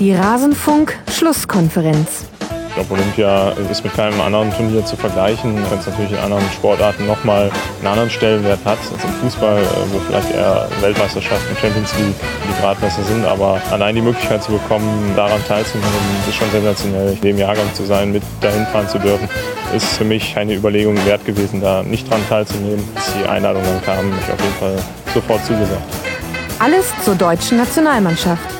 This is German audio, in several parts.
Die Rasenfunk-Schlusskonferenz. Ich glaube, Olympia ist mit keinem anderen Turnier zu vergleichen, wenn es natürlich in anderen Sportarten nochmal einen anderen Stellenwert hat als im Fußball, äh, wo vielleicht eher Weltmeisterschaften, Champions League die Gradmesser sind. Aber allein die Möglichkeit zu bekommen, daran teilzunehmen, ist schon sensationell. In dem Jahrgang zu sein, mit dahin fahren zu dürfen, ist für mich eine Überlegung wert gewesen, da nicht dran teilzunehmen. Als die Einladung dann kam, habe ich auf jeden Fall sofort zugesagt. Alles zur deutschen Nationalmannschaft.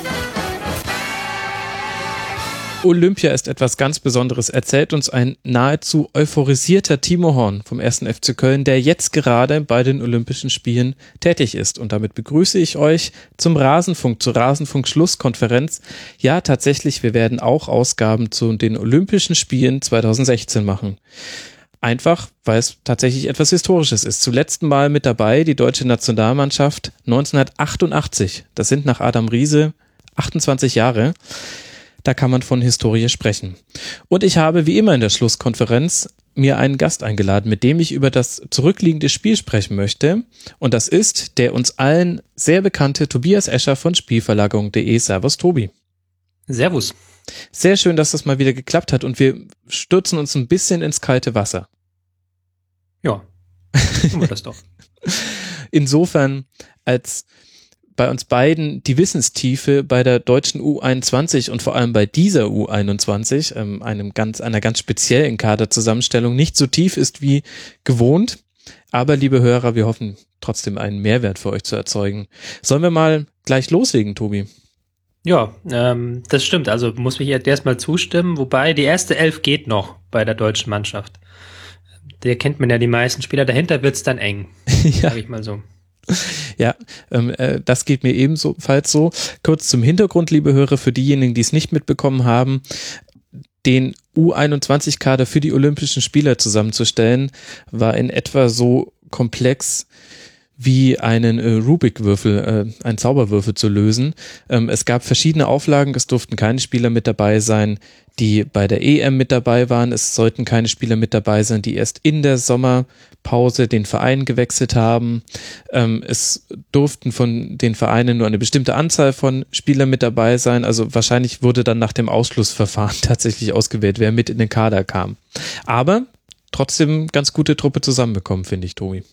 Olympia ist etwas ganz Besonderes, erzählt uns ein nahezu euphorisierter Timo Horn vom 1. FC Köln, der jetzt gerade bei den Olympischen Spielen tätig ist. Und damit begrüße ich euch zum Rasenfunk, zur Rasenfunk-Schlusskonferenz. Ja, tatsächlich, wir werden auch Ausgaben zu den Olympischen Spielen 2016 machen. Einfach, weil es tatsächlich etwas Historisches ist. Zuletzt Mal mit dabei die deutsche Nationalmannschaft 1988. Das sind nach Adam Riese 28 Jahre. Da kann man von Historie sprechen. Und ich habe wie immer in der Schlusskonferenz mir einen Gast eingeladen, mit dem ich über das zurückliegende Spiel sprechen möchte. Und das ist der uns allen sehr bekannte Tobias Escher von Spielverlagerung.de. Servus, Tobi. Servus. Sehr schön, dass das mal wieder geklappt hat und wir stürzen uns ein bisschen ins kalte Wasser. Ja, tun wir das doch. Insofern, als bei uns beiden die Wissenstiefe bei der deutschen U21 und vor allem bei dieser U21, ähm, einem ganz, einer ganz speziellen Kaderzusammenstellung, nicht so tief ist wie gewohnt. Aber liebe Hörer, wir hoffen trotzdem einen Mehrwert für euch zu erzeugen. Sollen wir mal gleich loslegen, Tobi? Ja, ähm, das stimmt. Also muss ich erstmal zustimmen, wobei die erste Elf geht noch bei der deutschen Mannschaft. Der kennt man ja die meisten Spieler. Dahinter wird's dann eng, ja. sag ich mal so. Ja, ähm, äh, das geht mir ebenfalls so. Kurz zum Hintergrund, liebe Hörer, für diejenigen, die es nicht mitbekommen haben, den U21-Kader für die Olympischen Spieler zusammenzustellen, war in etwa so komplex wie einen äh, Rubik-Würfel, äh, einen Zauberwürfel zu lösen. Ähm, es gab verschiedene Auflagen, es durften keine Spieler mit dabei sein, die bei der EM mit dabei waren. Es sollten keine Spieler mit dabei sein, die erst in der Sommerpause den Verein gewechselt haben. Ähm, es durften von den Vereinen nur eine bestimmte Anzahl von Spielern mit dabei sein. Also wahrscheinlich wurde dann nach dem Ausschlussverfahren tatsächlich ausgewählt, wer mit in den Kader kam. Aber trotzdem ganz gute Truppe zusammenbekommen, finde ich, Tobi.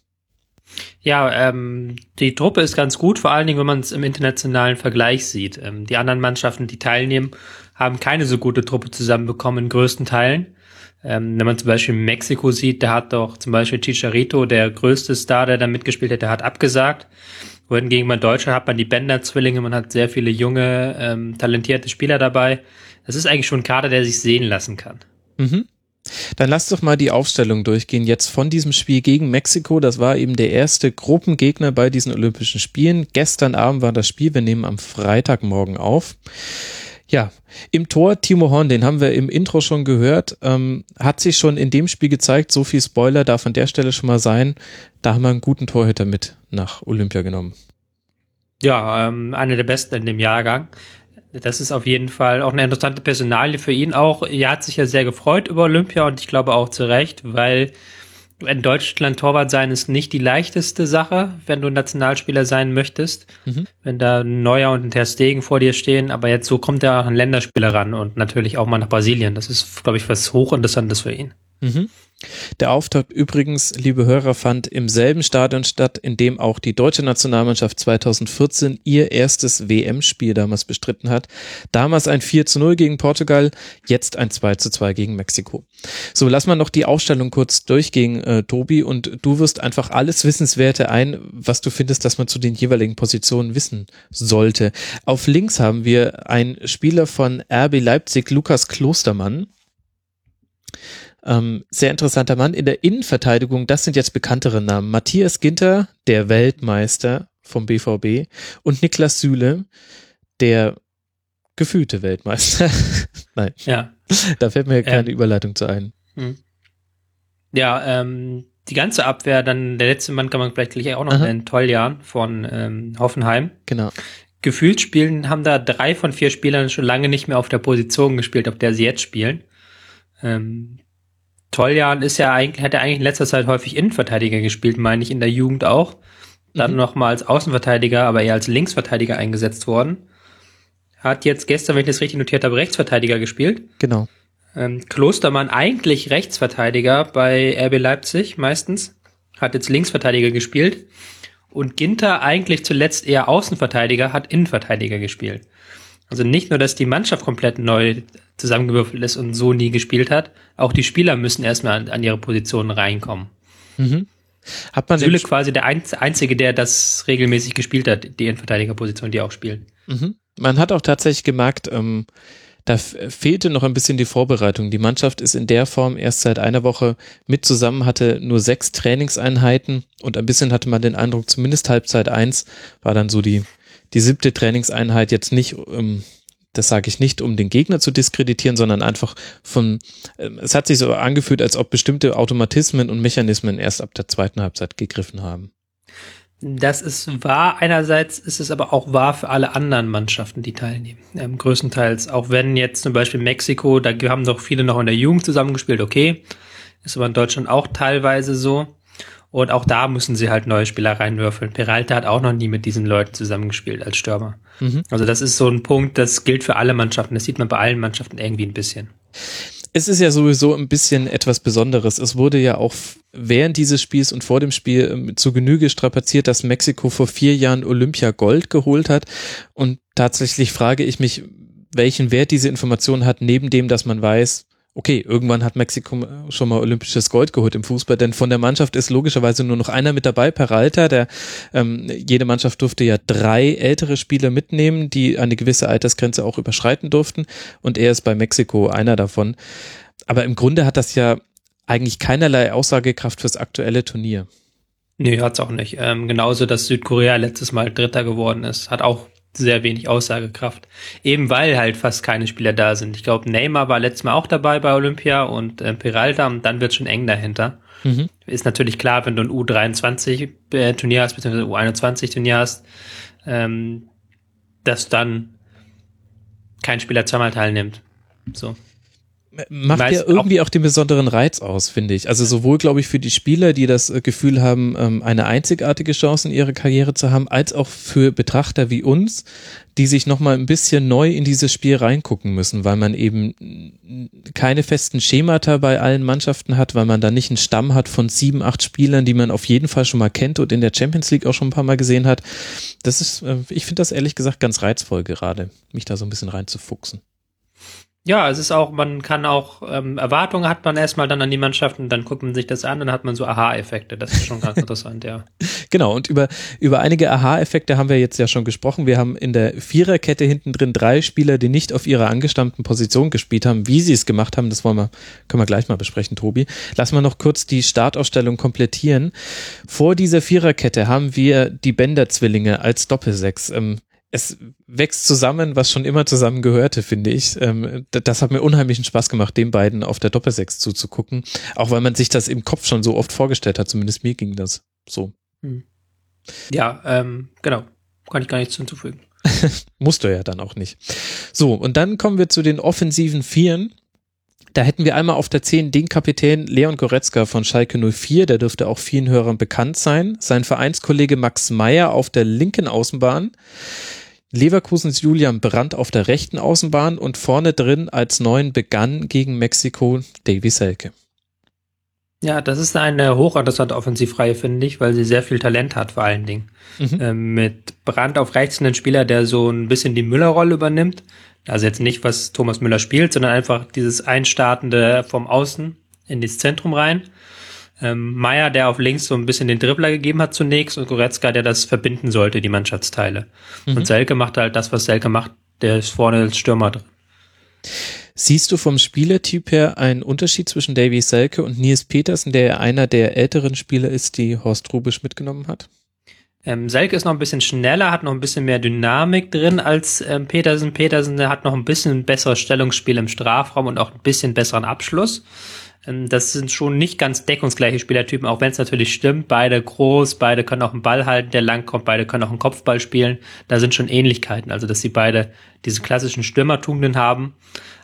Ja, ähm, die Truppe ist ganz gut, vor allen Dingen, wenn man es im internationalen Vergleich sieht. Ähm, die anderen Mannschaften, die teilnehmen, haben keine so gute Truppe zusammenbekommen in größten Teilen. Ähm, wenn man zum Beispiel Mexiko sieht, da hat doch zum Beispiel Chicharito, der größte Star, der da mitgespielt hat, der hat abgesagt. Wohingegen bei Deutschland hat man die Bender-Zwillinge, man hat sehr viele junge, ähm, talentierte Spieler dabei. Das ist eigentlich schon ein Kader, der sich sehen lassen kann. Mhm. Dann lass doch mal die Aufstellung durchgehen. Jetzt von diesem Spiel gegen Mexiko. Das war eben der erste Gruppengegner bei diesen Olympischen Spielen. Gestern Abend war das Spiel. Wir nehmen am Freitagmorgen auf. Ja, im Tor Timo Horn, den haben wir im Intro schon gehört, ähm, hat sich schon in dem Spiel gezeigt. So viel Spoiler darf an der Stelle schon mal sein. Da haben wir einen guten Torhüter mit nach Olympia genommen. Ja, ähm, einer der besten in dem Jahrgang. Das ist auf jeden Fall auch eine interessante Personalie für ihn auch. Er hat sich ja sehr gefreut über Olympia und ich glaube auch zu Recht, weil in Deutschland Torwart sein ist nicht die leichteste Sache, wenn du Nationalspieler sein möchtest. Mhm. Wenn da ein Neuer und ein Ter Stegen vor dir stehen, aber jetzt so kommt er auch ein Länderspieler ran und natürlich auch mal nach Brasilien. Das ist, glaube ich, was hochinteressantes für ihn. Mhm. Der Auftakt übrigens, liebe Hörer, fand im selben Stadion statt, in dem auch die deutsche Nationalmannschaft 2014 ihr erstes WM-Spiel damals bestritten hat. Damals ein 4 zu 0 gegen Portugal, jetzt ein 2 zu 2 gegen Mexiko. So, lass mal noch die Ausstellung kurz durchgehen, äh, Tobi, und du wirst einfach alles Wissenswerte ein, was du findest, dass man zu den jeweiligen Positionen wissen sollte. Auf links haben wir einen Spieler von RB Leipzig, Lukas Klostermann. Ähm, sehr interessanter Mann. In der Innenverteidigung, das sind jetzt bekanntere Namen. Matthias Ginter, der Weltmeister vom BVB und Niklas Süle, der gefühlte Weltmeister. Nein. Ja. Da fällt mir keine ähm, Überleitung zu ein. Hm. Ja, ähm, die ganze Abwehr, dann der letzte Mann kann man vielleicht gleich auch noch Aha. nennen, Toljan von ähm, Hoffenheim. Genau. Gefühlt spielen, haben da drei von vier Spielern schon lange nicht mehr auf der Position gespielt, auf der sie jetzt spielen. Ähm, Toljan ist ja eigentlich, hat ja eigentlich in letzter Zeit häufig Innenverteidiger gespielt, meine ich, in der Jugend auch. Dann mhm. nochmal als Außenverteidiger, aber eher als Linksverteidiger eingesetzt worden. hat jetzt gestern, wenn ich das richtig notiert habe, Rechtsverteidiger gespielt. Genau. Ähm, Klostermann eigentlich Rechtsverteidiger bei RB Leipzig meistens, hat jetzt Linksverteidiger gespielt. Und Ginter eigentlich zuletzt eher Außenverteidiger, hat Innenverteidiger gespielt. Also nicht nur, dass die Mannschaft komplett neu zusammengewürfelt ist und so nie gespielt hat, auch die Spieler müssen erstmal an, an ihre Positionen reinkommen. Mhm. Hat man Süle quasi der Einzige, der das regelmäßig gespielt hat, die Innenverteidigerposition, die auch spielt. Mhm. Man hat auch tatsächlich gemerkt, ähm, da fehlte noch ein bisschen die Vorbereitung. Die Mannschaft ist in der Form erst seit einer Woche mit zusammen, hatte nur sechs Trainingseinheiten und ein bisschen hatte man den Eindruck, zumindest Halbzeit eins war dann so die, die siebte Trainingseinheit jetzt nicht, ähm, das sage ich nicht, um den Gegner zu diskreditieren, sondern einfach von, ähm, es hat sich so angefühlt, als ob bestimmte Automatismen und Mechanismen erst ab der zweiten Halbzeit gegriffen haben. Das ist wahr. Einerseits ist es aber auch wahr für alle anderen Mannschaften, die teilnehmen. Ähm, größtenteils. Auch wenn jetzt zum Beispiel Mexiko, da haben doch viele noch in der Jugend zusammengespielt, okay. Ist aber in Deutschland auch teilweise so. Und auch da müssen sie halt neue Spieler reinwürfeln. Peralta hat auch noch nie mit diesen Leuten zusammengespielt als Stürmer. Mhm. Also das ist so ein Punkt, das gilt für alle Mannschaften. Das sieht man bei allen Mannschaften irgendwie ein bisschen es ist ja sowieso ein bisschen etwas Besonderes. Es wurde ja auch während dieses Spiels und vor dem Spiel ähm, zu Genüge strapaziert, dass Mexiko vor vier Jahren Olympia Gold geholt hat. Und tatsächlich frage ich mich, welchen Wert diese Information hat, neben dem, dass man weiß, okay, irgendwann hat Mexiko schon mal olympisches Gold geholt im Fußball, denn von der Mannschaft ist logischerweise nur noch einer mit dabei, Peralta, der ähm, jede Mannschaft durfte ja drei ältere Spieler mitnehmen, die eine gewisse Altersgrenze auch überschreiten durften und er ist bei Mexiko einer davon. Aber im Grunde hat das ja eigentlich keinerlei Aussagekraft fürs aktuelle Turnier. Nee, hat's auch nicht. Ähm, genauso, dass Südkorea letztes Mal Dritter geworden ist, hat auch sehr wenig Aussagekraft. Eben weil halt fast keine Spieler da sind. Ich glaube, Neymar war letztes Mal auch dabei bei Olympia und äh, Peralta und dann wird schon eng dahinter. Mhm. Ist natürlich klar, wenn du ein U23-Turnier hast, beziehungsweise U21-Turnier hast, ähm, dass dann kein Spieler zweimal teilnimmt. So macht ja irgendwie auch, auch, den besonderen Reiz aus, finde ich. Also sowohl, glaube ich, für die Spieler, die das äh, Gefühl haben, ähm, eine einzigartige Chance in ihrer Karriere zu haben, als auch für Betrachter wie uns, die sich nochmal ein bisschen neu in dieses Spiel reingucken müssen, weil man eben keine festen Schemata bei allen Mannschaften hat, weil man da nicht einen Stamm hat von sieben, acht Spielern, die man auf jeden Fall schon mal kennt und in der Champions League auch schon ein paar Mal gesehen hat. Das ist, äh, ich finde das ehrlich gesagt ganz reizvoll gerade, mich da so ein bisschen reinzufuchsen. Ja, es ist auch, man kann auch, ähm, Erwartungen hat man erstmal dann an die Mannschaften, dann guckt man sich das an, dann hat man so Aha-Effekte. Das ist schon ganz interessant, ja. Genau, und über, über einige Aha-Effekte haben wir jetzt ja schon gesprochen. Wir haben in der Viererkette hinten drin drei Spieler, die nicht auf ihrer angestammten Position gespielt haben. Wie sie es gemacht haben, das wollen wir, können wir gleich mal besprechen, Tobi. Lassen wir noch kurz die Startausstellung komplettieren. Vor dieser Viererkette haben wir die Bender-Zwillinge als Doppelsechs. Ähm, es wächst zusammen, was schon immer zusammen gehörte, finde ich. Ähm, das hat mir unheimlichen Spaß gemacht, den beiden auf der Doppelsechs zuzugucken. Auch weil man sich das im Kopf schon so oft vorgestellt hat. Zumindest mir ging das so. Hm. Ja, ähm, genau. Kann ich gar nichts hinzufügen. Musst du ja dann auch nicht. So, und dann kommen wir zu den offensiven Vieren. Da hätten wir einmal auf der 10 den Kapitän Leon Goretzka von Schalke 04, der dürfte auch vielen Hörern bekannt sein. Sein Vereinskollege Max Meyer auf der linken Außenbahn. Leverkusens Julian Brandt auf der rechten Außenbahn und vorne drin als neun begann gegen Mexiko Davy Selke. Ja, das ist eine hochinteressante Offensivreihe, finde ich, weil sie sehr viel Talent hat, vor allen Dingen. Mhm. Ähm, mit Brandt auf rechts einen Spieler, der so ein bisschen die Müller-Rolle übernimmt. Also jetzt nicht, was Thomas Müller spielt, sondern einfach dieses Einstartende vom Außen in das Zentrum rein. Ähm, Meier, der auf links so ein bisschen den Dribbler gegeben hat zunächst und Goretzka, der das verbinden sollte, die Mannschaftsteile. Mhm. Und Selke macht halt das, was Selke macht, der ist vorne als Stürmer drin. Siehst du vom Spielertyp her einen Unterschied zwischen Davy Selke und Nils Petersen, der einer der älteren Spieler ist, die Horst Rubisch mitgenommen hat? Ähm, Selke ist noch ein bisschen schneller, hat noch ein bisschen mehr Dynamik drin als ähm, Petersen. Petersen der hat noch ein bisschen besseres Stellungsspiel im Strafraum und auch ein bisschen besseren Abschluss. Ähm, das sind schon nicht ganz deckungsgleiche Spielertypen, auch wenn es natürlich stimmt. Beide groß, beide können auch einen Ball halten, der lang kommt, beide können auch einen Kopfball spielen. Da sind schon Ähnlichkeiten, also dass sie beide diese klassischen Stürmertugenden haben,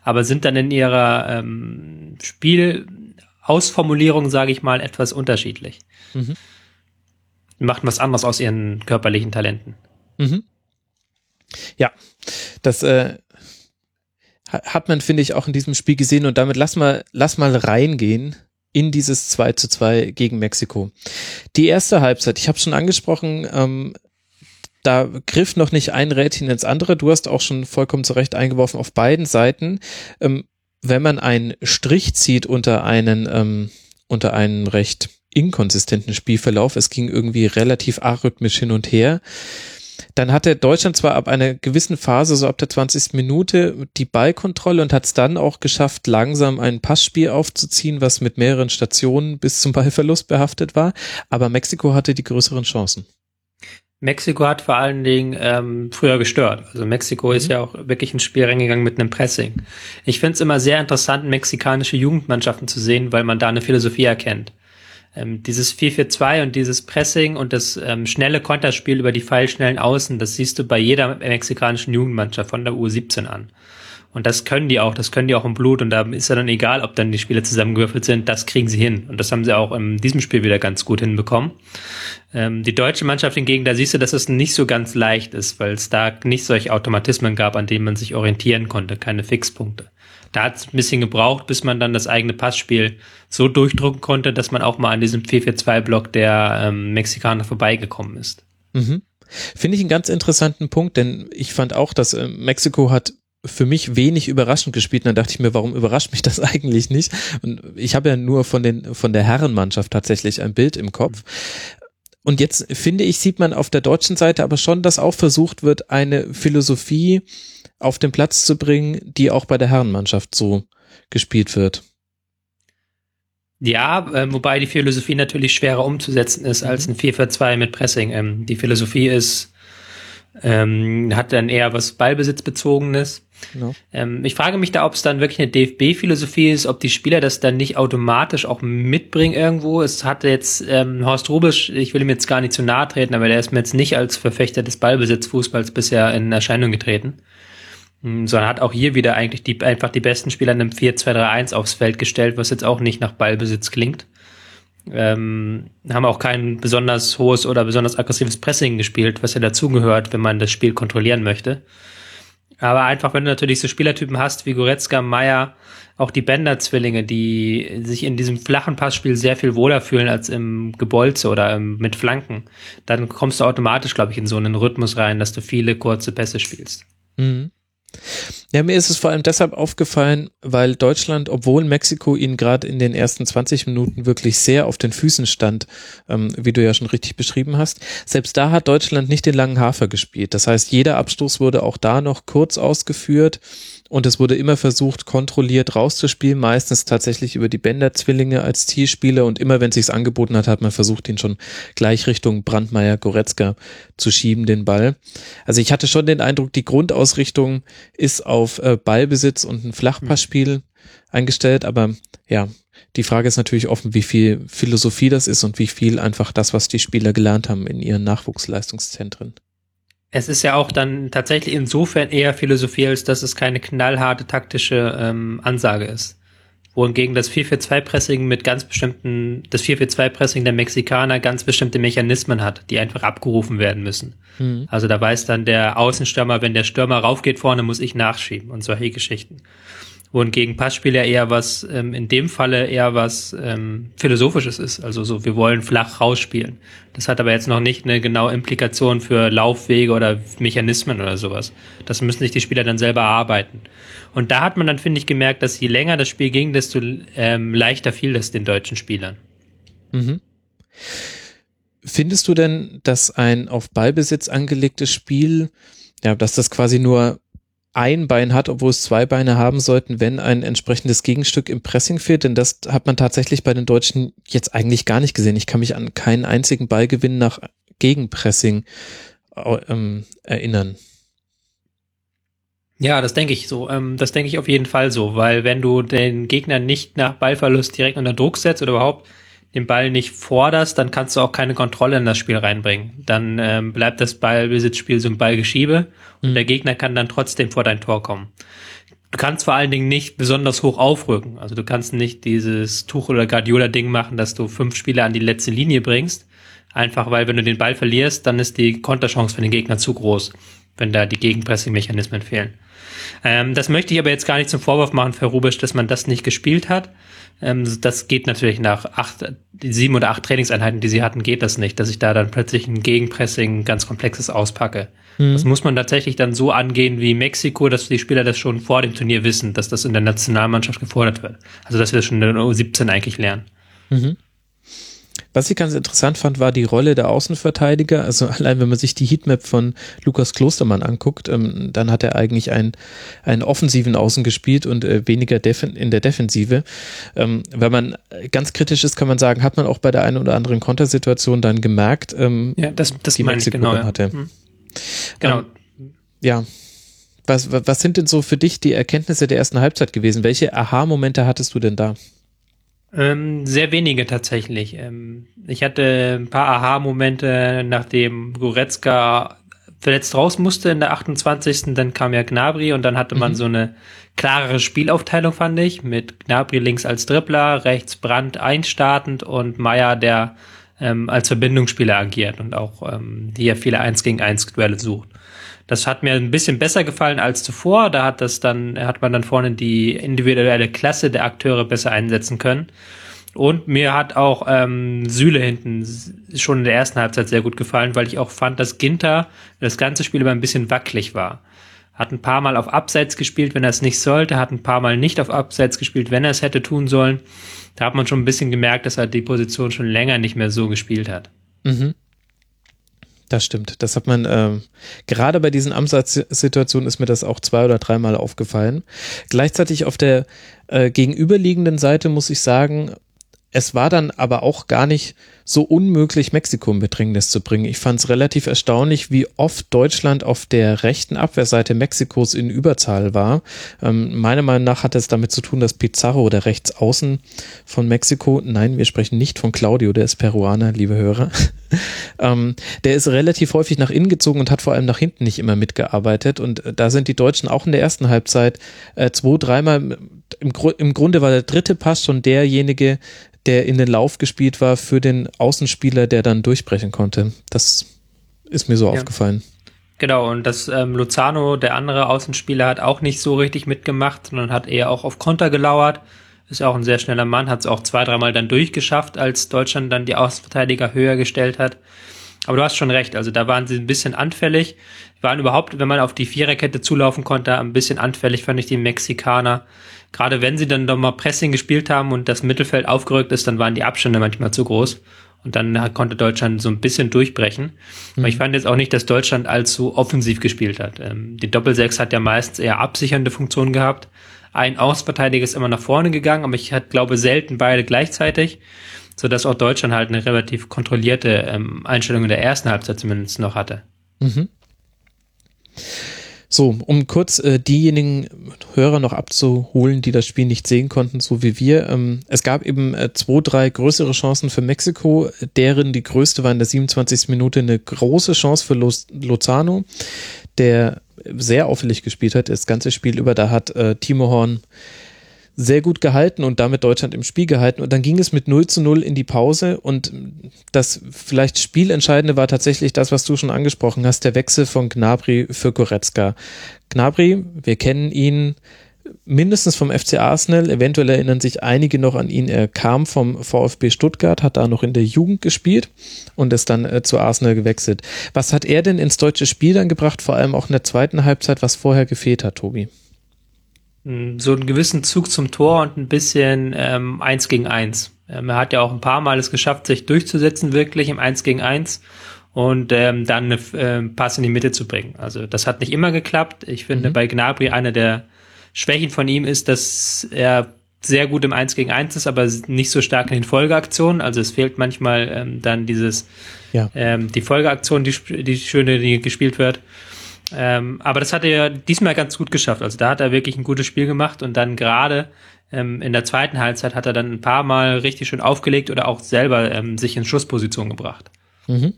aber sind dann in ihrer ähm, Spielausformulierung, sage ich mal, etwas unterschiedlich. Mhm machen was anderes aus ihren körperlichen Talenten. Mhm. Ja, Das äh, hat man, finde ich, auch in diesem Spiel gesehen und damit lass mal, lass mal reingehen in dieses 2 zu 2 gegen Mexiko. Die erste Halbzeit, ich habe schon angesprochen, ähm, da griff noch nicht ein Rädchen ins andere. Du hast auch schon vollkommen zurecht eingeworfen auf beiden Seiten. Ähm, wenn man einen Strich zieht unter einen, ähm, unter einen recht inkonsistenten Spielverlauf, es ging irgendwie relativ arrhythmisch hin und her, dann hatte Deutschland zwar ab einer gewissen Phase, so ab der 20. Minute, die Ballkontrolle und hat es dann auch geschafft, langsam ein Passspiel aufzuziehen, was mit mehreren Stationen bis zum Ballverlust behaftet war, aber Mexiko hatte die größeren Chancen. Mexiko hat vor allen Dingen ähm, früher gestört. Also Mexiko mhm. ist ja auch wirklich ein Spiel reingegangen mit einem Pressing. Ich finde es immer sehr interessant, mexikanische Jugendmannschaften zu sehen, weil man da eine Philosophie erkennt. Ähm, dieses 4-4-2 und dieses Pressing und das ähm, schnelle Konterspiel über die pfeilschnellen Außen, das siehst du bei jeder mexikanischen Jugendmannschaft von der U17 an. Und das können die auch, das können die auch im Blut. Und da ist ja dann egal, ob dann die Spieler zusammengewürfelt sind, das kriegen sie hin. Und das haben sie auch in diesem Spiel wieder ganz gut hinbekommen. Ähm, die deutsche Mannschaft hingegen, da siehst du, dass es nicht so ganz leicht ist, weil es da nicht solche Automatismen gab, an denen man sich orientieren konnte, keine Fixpunkte. Da hat es ein bisschen gebraucht, bis man dann das eigene Passspiel so durchdrucken konnte, dass man auch mal an diesem 4-4-2-Block der ähm, Mexikaner vorbeigekommen ist. Mhm. Finde ich einen ganz interessanten Punkt, denn ich fand auch, dass äh, Mexiko hat für mich wenig überraschend gespielt. Und dann dachte ich mir, warum überrascht mich das eigentlich nicht? Und ich habe ja nur von den von der Herrenmannschaft tatsächlich ein Bild im Kopf. Und jetzt finde ich, sieht man auf der deutschen Seite aber schon, dass auch versucht wird, eine Philosophie auf den Platz zu bringen, die auch bei der Herrenmannschaft so gespielt wird. Ja, äh, wobei die Philosophie natürlich schwerer umzusetzen ist als ein 4-4-2 mit Pressing. Ähm, die Philosophie ist, ähm, hat dann eher was Ballbesitzbezogenes. Genau. Ähm, ich frage mich da, ob es dann wirklich eine DFB-Philosophie ist, ob die Spieler das dann nicht automatisch auch mitbringen irgendwo. Es hatte jetzt ähm, Horst Rubisch, ich will ihm jetzt gar nicht zu nahe treten, aber der ist mir jetzt nicht als Verfechter des Ballbesitzfußballs bisher in Erscheinung getreten. Hm, sondern hat auch hier wieder eigentlich die, einfach die besten Spieler in einem 4-2-3-1 aufs Feld gestellt, was jetzt auch nicht nach Ballbesitz klingt. Ähm, haben auch kein besonders hohes oder besonders aggressives Pressing gespielt, was ja dazugehört, wenn man das Spiel kontrollieren möchte. Aber einfach, wenn du natürlich so Spielertypen hast wie Goretzka, Meier, auch die Bender-Zwillinge, die sich in diesem flachen Passspiel sehr viel wohler fühlen als im Gebolze oder mit Flanken, dann kommst du automatisch, glaube ich, in so einen Rhythmus rein, dass du viele kurze Pässe spielst. Mhm. Ja, mir ist es vor allem deshalb aufgefallen, weil Deutschland, obwohl Mexiko ihn gerade in den ersten 20 Minuten wirklich sehr auf den Füßen stand, ähm, wie du ja schon richtig beschrieben hast, selbst da hat Deutschland nicht den langen Hafer gespielt. Das heißt, jeder Abstoß wurde auch da noch kurz ausgeführt und es wurde immer versucht, kontrolliert rauszuspielen, meistens tatsächlich über die Bänder-Zwillinge als Zielspieler und immer, wenn es sich angeboten hat, hat man versucht, ihn schon gleich Richtung Brandmeier-Goretzka zu schieben, den Ball. Also ich hatte schon den Eindruck, die Grundausrichtung ist auf äh, Ballbesitz und ein Flachpassspiel mhm. eingestellt, aber ja, die Frage ist natürlich offen, wie viel Philosophie das ist und wie viel einfach das, was die Spieler gelernt haben in ihren Nachwuchsleistungszentren. Es ist ja auch dann tatsächlich insofern eher Philosophie, als dass es keine knallharte taktische ähm, Ansage ist. Wohingegen das 4-4-2-Pressing mit ganz bestimmten, das 4-4-2-Pressing der Mexikaner ganz bestimmte Mechanismen hat, die einfach abgerufen werden müssen. Mhm. Also da weiß dann der Außenstürmer, wenn der Stürmer raufgeht vorne, muss ich nachschieben und solche Geschichten wohingegen Passspiel ja eher was, ähm, in dem Falle eher was ähm, Philosophisches ist. Also so, wir wollen flach rausspielen. Das hat aber jetzt noch nicht eine genaue Implikation für Laufwege oder Mechanismen oder sowas. Das müssen sich die Spieler dann selber erarbeiten. Und da hat man dann, finde ich, gemerkt, dass je länger das Spiel ging, desto ähm, leichter fiel das den deutschen Spielern. Mhm. Findest du denn, dass ein auf Ballbesitz angelegtes Spiel, ja, dass das quasi nur ein Bein hat, obwohl es zwei Beine haben sollten, wenn ein entsprechendes Gegenstück im Pressing fehlt. Denn das hat man tatsächlich bei den Deutschen jetzt eigentlich gar nicht gesehen. Ich kann mich an keinen einzigen Ballgewinn nach Gegenpressing ähm, erinnern. Ja, das denke ich so. Ähm, das denke ich auf jeden Fall so, weil wenn du den Gegner nicht nach Ballverlust direkt unter Druck setzt oder überhaupt den Ball nicht forderst, dann kannst du auch keine Kontrolle in das Spiel reinbringen. Dann ähm, bleibt das Ballbesitzspiel so ein Ballgeschiebe und mhm. der Gegner kann dann trotzdem vor dein Tor kommen. Du kannst vor allen Dingen nicht besonders hoch aufrücken. Also du kannst nicht dieses Tuch- oder Guardiola-Ding machen, dass du fünf Spieler an die letzte Linie bringst. Einfach weil, wenn du den Ball verlierst, dann ist die Konterchance für den Gegner zu groß. wenn da die Gegenpressing-Mechanismen fehlen. Ähm, das möchte ich aber jetzt gar nicht zum Vorwurf machen für Rubisch, dass man das nicht gespielt hat. Ähm, das geht natürlich nach acht, sieben oder acht Trainingseinheiten, die sie hatten, geht das nicht, dass ich da dann plötzlich ein Gegenpressing ganz komplexes auspacke. Mhm. Das muss man tatsächlich dann so angehen wie Mexiko, dass die Spieler das schon vor dem Turnier wissen, dass das in der Nationalmannschaft gefordert wird. Also dass wir das schon in der U17 eigentlich lernen. Mhm. Was ich ganz interessant fand, war die Rolle der Außenverteidiger. Also allein wenn man sich die Heatmap von Lukas Klostermann anguckt, ähm, dann hat er eigentlich einen, einen offensiven Außen gespielt und äh, weniger in der Defensive. Ähm, wenn man ganz kritisch ist, kann man sagen, hat man auch bei der einen oder anderen Kontersituation dann gemerkt, ähm, ja, das, das die Mexiko genau, ja. hatte. Hm. Genau. Ähm, ja. Was, was sind denn so für dich die Erkenntnisse der ersten Halbzeit gewesen? Welche Aha-Momente hattest du denn da? Ähm, sehr wenige tatsächlich. Ähm, ich hatte ein paar Aha-Momente, nachdem Goretzka verletzt raus musste in der 28. Dann kam ja Gnabry und dann hatte man mhm. so eine klarere Spielaufteilung, fand ich, mit Gnabry links als Dribbler, rechts Brand einstartend und Meier, der ähm, als Verbindungsspieler agiert und auch ähm, hier viele 1 gegen 1 Duelle sucht. Das hat mir ein bisschen besser gefallen als zuvor. Da hat das dann, hat man dann vorne die individuelle Klasse der Akteure besser einsetzen können. Und mir hat auch ähm, Süle hinten schon in der ersten Halbzeit sehr gut gefallen, weil ich auch fand, dass Ginter das ganze Spiel immer ein bisschen wackelig war. Hat ein paar Mal auf Abseits gespielt, wenn er es nicht sollte, hat ein paar Mal nicht auf Abseits gespielt, wenn er es hätte tun sollen. Da hat man schon ein bisschen gemerkt, dass er die Position schon länger nicht mehr so gespielt hat. Mhm. Das stimmt. Das hat man ähm, gerade bei diesen Amtssituationen ist mir das auch zwei oder dreimal aufgefallen. Gleichzeitig auf der äh, gegenüberliegenden Seite muss ich sagen, es war dann aber auch gar nicht so unmöglich, Mexiko in Bedrängnis zu bringen. Ich fand es relativ erstaunlich, wie oft Deutschland auf der rechten Abwehrseite Mexikos in Überzahl war. Ähm, meiner Meinung nach hat es damit zu tun, dass Pizarro, der Rechtsaußen von Mexiko, nein, wir sprechen nicht von Claudio, der ist Peruaner, liebe Hörer, ähm, der ist relativ häufig nach innen gezogen und hat vor allem nach hinten nicht immer mitgearbeitet. Und äh, da sind die Deutschen auch in der ersten Halbzeit äh, zwei, dreimal im, Gru im Grunde war der dritte Pass schon derjenige, der in den Lauf gespielt war für den Außenspieler, der dann durchbrechen konnte. Das ist mir so ja. aufgefallen. Genau, und das ähm, Lozano, der andere Außenspieler, hat auch nicht so richtig mitgemacht, sondern hat eher auch auf Konter gelauert. Ist auch ein sehr schneller Mann, hat es auch zwei, dreimal dann durchgeschafft, als Deutschland dann die Außenverteidiger höher gestellt hat. Aber du hast schon recht, also da waren sie ein bisschen anfällig. Waren überhaupt, wenn man auf die Viererkette zulaufen konnte, ein bisschen anfällig, fand ich die Mexikaner gerade wenn sie dann doch mal Pressing gespielt haben und das Mittelfeld aufgerückt ist, dann waren die Abstände manchmal zu groß. Und dann konnte Deutschland so ein bisschen durchbrechen. Mhm. Aber ich fand jetzt auch nicht, dass Deutschland allzu offensiv gespielt hat. Ähm, die Doppelsechs hat ja meist eher absichernde Funktion gehabt. Ein Außenverteidiger ist immer nach vorne gegangen, aber ich glaube selten beide gleichzeitig, so dass auch Deutschland halt eine relativ kontrollierte ähm, Einstellung in der ersten Halbzeit zumindest noch hatte. Mhm. So, um kurz äh, diejenigen Hörer noch abzuholen, die das Spiel nicht sehen konnten, so wie wir. Ähm, es gab eben äh, zwei, drei größere Chancen für Mexiko, deren die größte war in der 27. Minute eine große Chance für Lo Lozano, der sehr auffällig gespielt hat, das ganze Spiel über. Da hat äh, Timo Horn sehr gut gehalten und damit Deutschland im Spiel gehalten. Und dann ging es mit 0 zu 0 in die Pause. Und das vielleicht Spielentscheidende war tatsächlich das, was du schon angesprochen hast, der Wechsel von Gnabry für Goretzka. Gnabry, wir kennen ihn mindestens vom FC Arsenal, eventuell erinnern sich einige noch an ihn. Er kam vom VfB Stuttgart, hat da noch in der Jugend gespielt und ist dann äh, zu Arsenal gewechselt. Was hat er denn ins deutsche Spiel dann gebracht, vor allem auch in der zweiten Halbzeit, was vorher gefehlt hat, Tobi? So einen gewissen Zug zum Tor und ein bisschen ähm, eins gegen eins. Ähm, er hat ja auch ein paar Mal es geschafft, sich durchzusetzen, wirklich im Eins gegen eins und ähm, dann einen äh, Pass in die Mitte zu bringen. Also das hat nicht immer geklappt. Ich finde mhm. bei Gnabry eine der Schwächen von ihm ist, dass er sehr gut im Eins gegen eins ist, aber nicht so stark in den Folgeaktionen. Also es fehlt manchmal ähm, dann dieses ja. ähm, die Folgeaktion, die, die schöne, die gespielt wird. Ähm, aber das hat er diesmal ganz gut geschafft. Also da hat er wirklich ein gutes Spiel gemacht und dann gerade ähm, in der zweiten Halbzeit hat er dann ein paar Mal richtig schön aufgelegt oder auch selber ähm, sich in Schussposition gebracht. Mhm.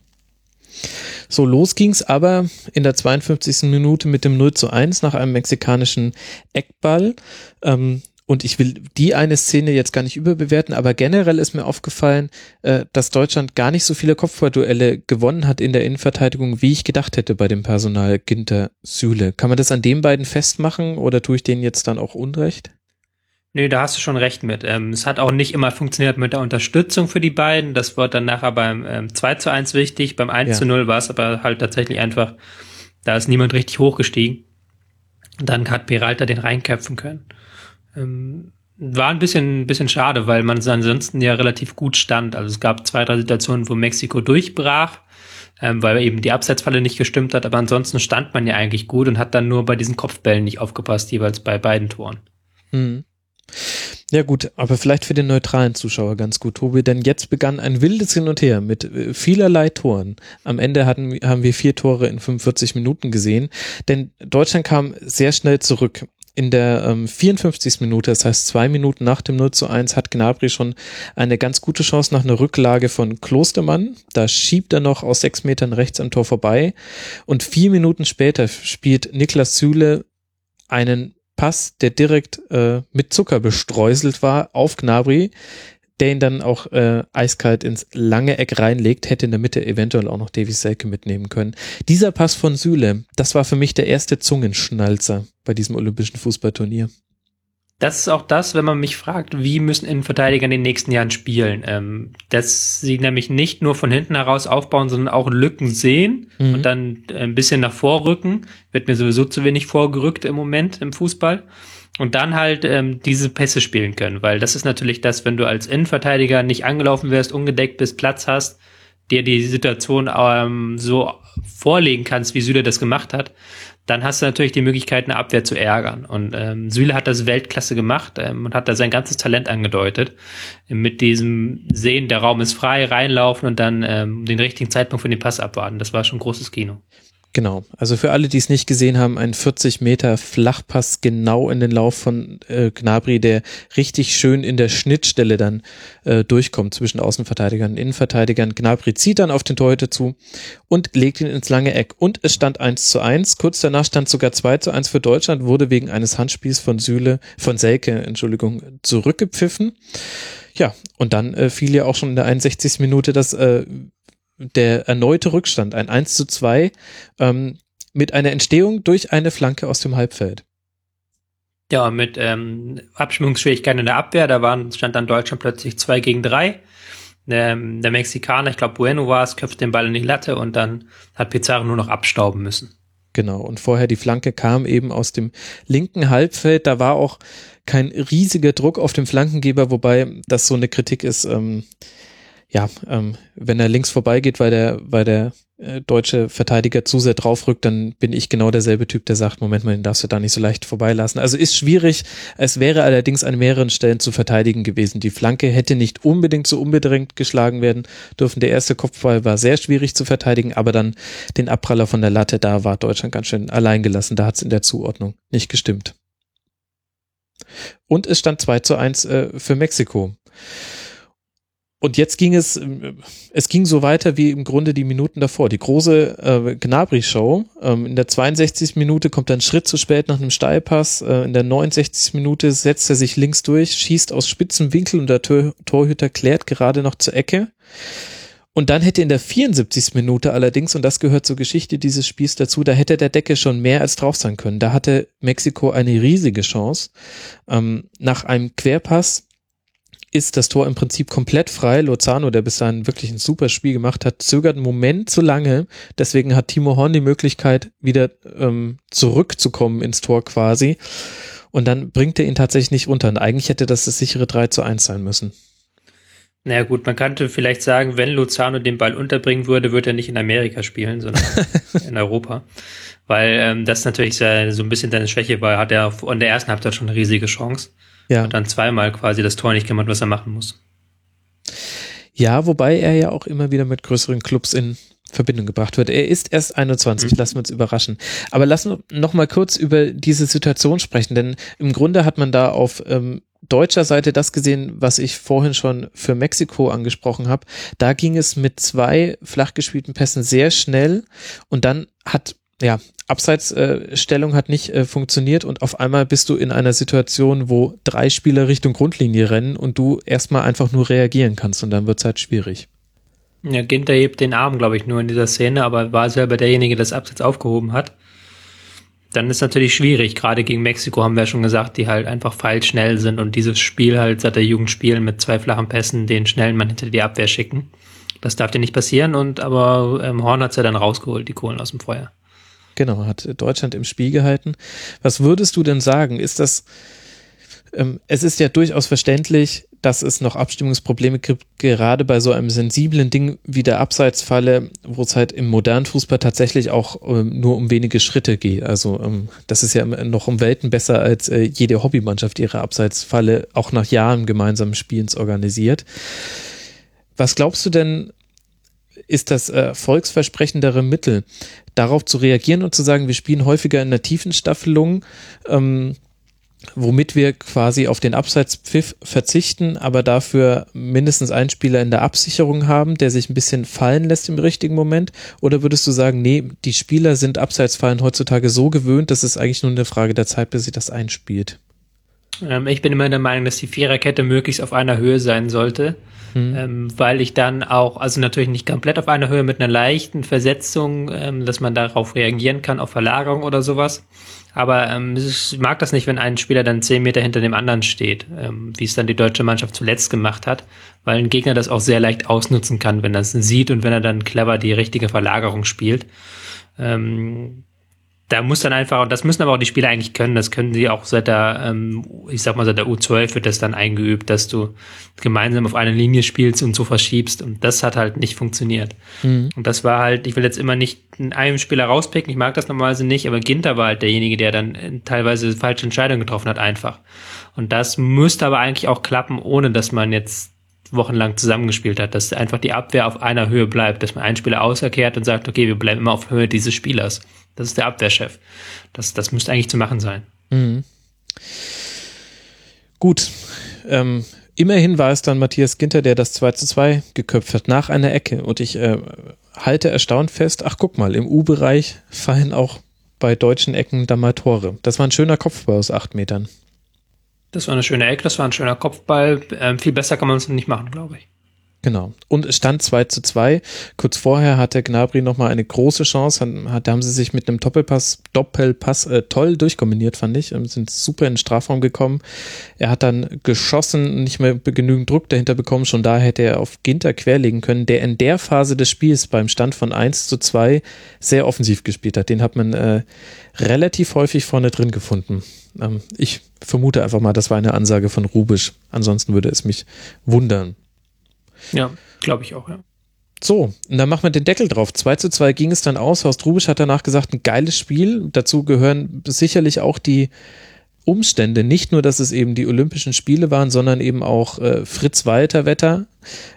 So, los ging's aber in der 52. Minute mit dem 0 zu 1 nach einem mexikanischen Eckball. Ähm, und ich will die eine Szene jetzt gar nicht überbewerten, aber generell ist mir aufgefallen, äh, dass Deutschland gar nicht so viele Kopfballduelle gewonnen hat in der Innenverteidigung, wie ich gedacht hätte bei dem Personal Ginter Süle. Kann man das an den beiden festmachen oder tue ich denen jetzt dann auch Unrecht? Nee, da hast du schon recht mit. Ähm, es hat auch nicht immer funktioniert mit der Unterstützung für die beiden. Das wird dann nachher beim ähm, 2 zu 1 wichtig. Beim 1 ja. zu 0 war es aber halt tatsächlich einfach, da ist niemand richtig hochgestiegen. Dann hat Peralta den reinköpfen können. Ähm, war ein bisschen, ein bisschen schade, weil man ansonsten ja relativ gut stand. Also es gab zwei, drei Situationen, wo Mexiko durchbrach, ähm, weil eben die Absetzfalle nicht gestimmt hat. Aber ansonsten stand man ja eigentlich gut und hat dann nur bei diesen Kopfbällen nicht aufgepasst, jeweils bei beiden Toren. Mhm. Ja gut, aber vielleicht für den neutralen Zuschauer ganz gut, Tobi, denn jetzt begann ein wildes Hin und Her mit äh, vielerlei Toren. Am Ende hatten, haben wir vier Tore in 45 Minuten gesehen, denn Deutschland kam sehr schnell zurück. In der ähm, 54. Minute, das heißt zwei Minuten nach dem 0 zu 1, hat Gnabry schon eine ganz gute Chance nach einer Rücklage von Klostermann. Da schiebt er noch aus sechs Metern rechts am Tor vorbei. Und vier Minuten später spielt Niklas Süle einen Pass, der direkt äh, mit Zucker bestreuselt war, auf Gnabry, der ihn dann auch äh, eiskalt ins lange Eck reinlegt, hätte in der Mitte eventuell auch noch Davy Selke mitnehmen können. Dieser Pass von Süle, das war für mich der erste Zungenschnalzer bei diesem olympischen Fußballturnier das ist auch das, wenn man mich fragt, wie müssen Innenverteidiger in den nächsten Jahren spielen. Ähm, dass sie nämlich nicht nur von hinten heraus aufbauen, sondern auch Lücken sehen mhm. und dann ein bisschen nach vorrücken. Wird mir sowieso zu wenig vorgerückt im Moment im Fußball. Und dann halt ähm, diese Pässe spielen können, weil das ist natürlich das, wenn du als Innenverteidiger nicht angelaufen wirst, ungedeckt bist, Platz hast, dir die Situation ähm, so vorlegen kannst, wie Süle das gemacht hat, dann hast du natürlich die Möglichkeit, eine Abwehr zu ärgern. Und ähm, Süle hat das Weltklasse gemacht ähm, und hat da sein ganzes Talent angedeutet. Mit diesem Sehen, der Raum ist frei, reinlaufen und dann ähm, den richtigen Zeitpunkt für den Pass abwarten. Das war schon großes Kino. Genau. Also für alle, die es nicht gesehen haben, ein 40 Meter Flachpass genau in den Lauf von äh, Gnabry, der richtig schön in der Schnittstelle dann äh, durchkommt zwischen Außenverteidigern und Innenverteidigern. Gnabry zieht dann auf den Torhüter zu und legt ihn ins lange Eck. Und es stand 1 zu 1. Kurz danach stand sogar 2 zu 1 für Deutschland, wurde wegen eines Handspiels von Süle, von Selke, Entschuldigung, zurückgepfiffen. Ja, und dann äh, fiel ja auch schon in der 61. Minute das äh, der erneute Rückstand, ein 1 zu 2, ähm, mit einer Entstehung durch eine Flanke aus dem Halbfeld. Ja, mit ähm, Abstimmungsschwierigkeiten in der Abwehr, da waren, stand dann Deutschland plötzlich 2 gegen 3. Der, der Mexikaner, ich glaube Bueno war es, köpft den Ball in die Latte und dann hat Pizarro nur noch abstauben müssen. Genau, und vorher die Flanke kam eben aus dem linken Halbfeld. Da war auch kein riesiger Druck auf dem Flankengeber, wobei das so eine Kritik ist, ähm, ja, ähm, wenn er links vorbeigeht, weil der, weil der äh, deutsche Verteidiger zu sehr draufrückt, dann bin ich genau derselbe Typ, der sagt, Moment mal, den darfst du da nicht so leicht vorbeilassen. Also ist schwierig. Es wäre allerdings an mehreren Stellen zu verteidigen gewesen. Die Flanke hätte nicht unbedingt so unbedingt geschlagen werden dürfen. Der erste Kopfball war sehr schwierig zu verteidigen, aber dann den Abpraller von der Latte, da war Deutschland ganz schön allein gelassen. Da hat es in der Zuordnung nicht gestimmt. Und es stand 2 zu 1 äh, für Mexiko. Und jetzt ging es, es ging so weiter wie im Grunde die Minuten davor. Die große äh, Gnabry-Show. Ähm, in der 62. Minute kommt er einen Schritt zu spät nach einem Steilpass. Äh, in der 69. Minute setzt er sich links durch, schießt aus spitzen Winkel und der Tor Torhüter klärt gerade noch zur Ecke. Und dann hätte in der 74. Minute allerdings, und das gehört zur Geschichte dieses Spiels dazu, da hätte der Decke schon mehr als drauf sein können. Da hatte Mexiko eine riesige Chance. Ähm, nach einem Querpass ist das Tor im Prinzip komplett frei. Lozano, der bis dahin wirklich ein super Spiel gemacht hat, zögert einen Moment zu lange. Deswegen hat Timo Horn die Möglichkeit, wieder ähm, zurückzukommen ins Tor quasi. Und dann bringt er ihn tatsächlich nicht runter. Und eigentlich hätte das das sichere 3 zu 1 sein müssen. Naja gut, man könnte vielleicht sagen, wenn Lozano den Ball unterbringen würde, würde er nicht in Amerika spielen, sondern in Europa. Weil ähm, das natürlich so ein bisschen seine Schwäche war. Hat er in der ersten Halbzeit schon eine riesige Chance. Ja. Und dann zweimal quasi das Tor nicht gemacht, was er machen muss. Ja, wobei er ja auch immer wieder mit größeren Clubs in Verbindung gebracht wird. Er ist erst 21, mhm. lassen wir uns überraschen. Aber lassen wir noch mal kurz über diese Situation sprechen, denn im Grunde hat man da auf ähm, deutscher Seite das gesehen, was ich vorhin schon für Mexiko angesprochen habe. Da ging es mit zwei flach gespielten Pässen sehr schnell und dann hat ja, Abseitsstellung äh, hat nicht äh, funktioniert und auf einmal bist du in einer Situation, wo drei Spieler Richtung Grundlinie rennen und du erstmal einfach nur reagieren kannst und dann wird es halt schwierig. Ja, Ginter hebt den Arm, glaube ich, nur in dieser Szene, aber war selber derjenige, der das Abseits aufgehoben hat. Dann ist natürlich schwierig, gerade gegen Mexiko haben wir ja schon gesagt, die halt einfach feilschnell sind und dieses Spiel halt seit der Jugend spielen mit zwei flachen Pässen, den schnellen Mann hinter die Abwehr schicken. Das darf dir nicht passieren und aber ähm, Horn hat's ja dann rausgeholt, die Kohlen aus dem Feuer. Genau, hat Deutschland im Spiel gehalten. Was würdest du denn sagen? Ist das, ähm, es ist ja durchaus verständlich, dass es noch Abstimmungsprobleme gibt, gerade bei so einem sensiblen Ding wie der Abseitsfalle, wo es halt im modernen Fußball tatsächlich auch ähm, nur um wenige Schritte geht. Also ähm, das ist ja noch um Welten besser, als äh, jede Hobbymannschaft ihre Abseitsfalle auch nach Jahren gemeinsamen Spielens organisiert. Was glaubst du denn, ist das erfolgsversprechendere Mittel, darauf zu reagieren und zu sagen, wir spielen häufiger in der tiefen Staffelung, ähm, womit wir quasi auf den Abseitspfiff verzichten, aber dafür mindestens einen Spieler in der Absicherung haben, der sich ein bisschen fallen lässt im richtigen Moment? Oder würdest du sagen, nee, die Spieler sind Abseitsfallen heutzutage so gewöhnt, dass es eigentlich nur eine Frage der Zeit, bis sich das einspielt? Ähm, ich bin immer der Meinung, dass die Viererkette möglichst auf einer Höhe sein sollte, mhm. ähm, weil ich dann auch, also natürlich nicht komplett auf einer Höhe mit einer leichten Versetzung, ähm, dass man darauf reagieren kann, auf Verlagerung oder sowas. Aber ähm, ich mag das nicht, wenn ein Spieler dann zehn Meter hinter dem anderen steht, ähm, wie es dann die deutsche Mannschaft zuletzt gemacht hat, weil ein Gegner das auch sehr leicht ausnutzen kann, wenn er es sieht und wenn er dann clever die richtige Verlagerung spielt. Ähm, da muss dann einfach, und das müssen aber auch die Spieler eigentlich können, das können sie auch seit der, ähm, ich sag mal, seit der U12 wird das dann eingeübt, dass du gemeinsam auf einer Linie spielst und so verschiebst. Und das hat halt nicht funktioniert. Mhm. Und das war halt, ich will jetzt immer nicht einen Spieler rauspicken, ich mag das normalerweise nicht, aber Ginter war halt derjenige, der dann äh, teilweise falsche Entscheidungen getroffen hat, einfach. Und das müsste aber eigentlich auch klappen, ohne dass man jetzt wochenlang zusammengespielt hat, dass einfach die Abwehr auf einer Höhe bleibt, dass man einen Spieler auserkehrt und sagt, okay, wir bleiben immer auf Höhe dieses Spielers. Das ist der Abwehrchef. Das, das müsste eigentlich zu machen sein. Mhm. Gut. Ähm, immerhin war es dann Matthias Ginter, der das 2 zu 2 geköpft hat nach einer Ecke. Und ich äh, halte erstaunt fest, ach guck mal, im U-Bereich fallen auch bei deutschen Ecken da mal Tore. Das war ein schöner Kopfball aus acht Metern. Das war eine schöne Ecke, das war ein schöner Kopfball. Ähm, viel besser kann man es nicht machen, glaube ich. Genau. Und es stand 2 zu 2. Kurz vorher hatte Gnabry nochmal eine große Chance. Da haben sie sich mit einem Doppelpass, Doppelpass äh, toll durchkombiniert, fand ich. Sind super in den Strafraum gekommen. Er hat dann geschossen, nicht mehr genügend Druck dahinter bekommen. Schon da hätte er auf Ginter querlegen können, der in der Phase des Spiels beim Stand von 1 zu 2 sehr offensiv gespielt hat. Den hat man äh, relativ häufig vorne drin gefunden. Ähm, ich vermute einfach mal, das war eine Ansage von Rubisch. Ansonsten würde es mich wundern. Ja, glaube ich auch, ja. So, und dann machen wir den Deckel drauf. 2 zu 2 ging es dann aus. Horst Rubisch hat danach gesagt, ein geiles Spiel. Dazu gehören sicherlich auch die Umstände. Nicht nur, dass es eben die Olympischen Spiele waren, sondern eben auch äh, Fritz Walter Wetter.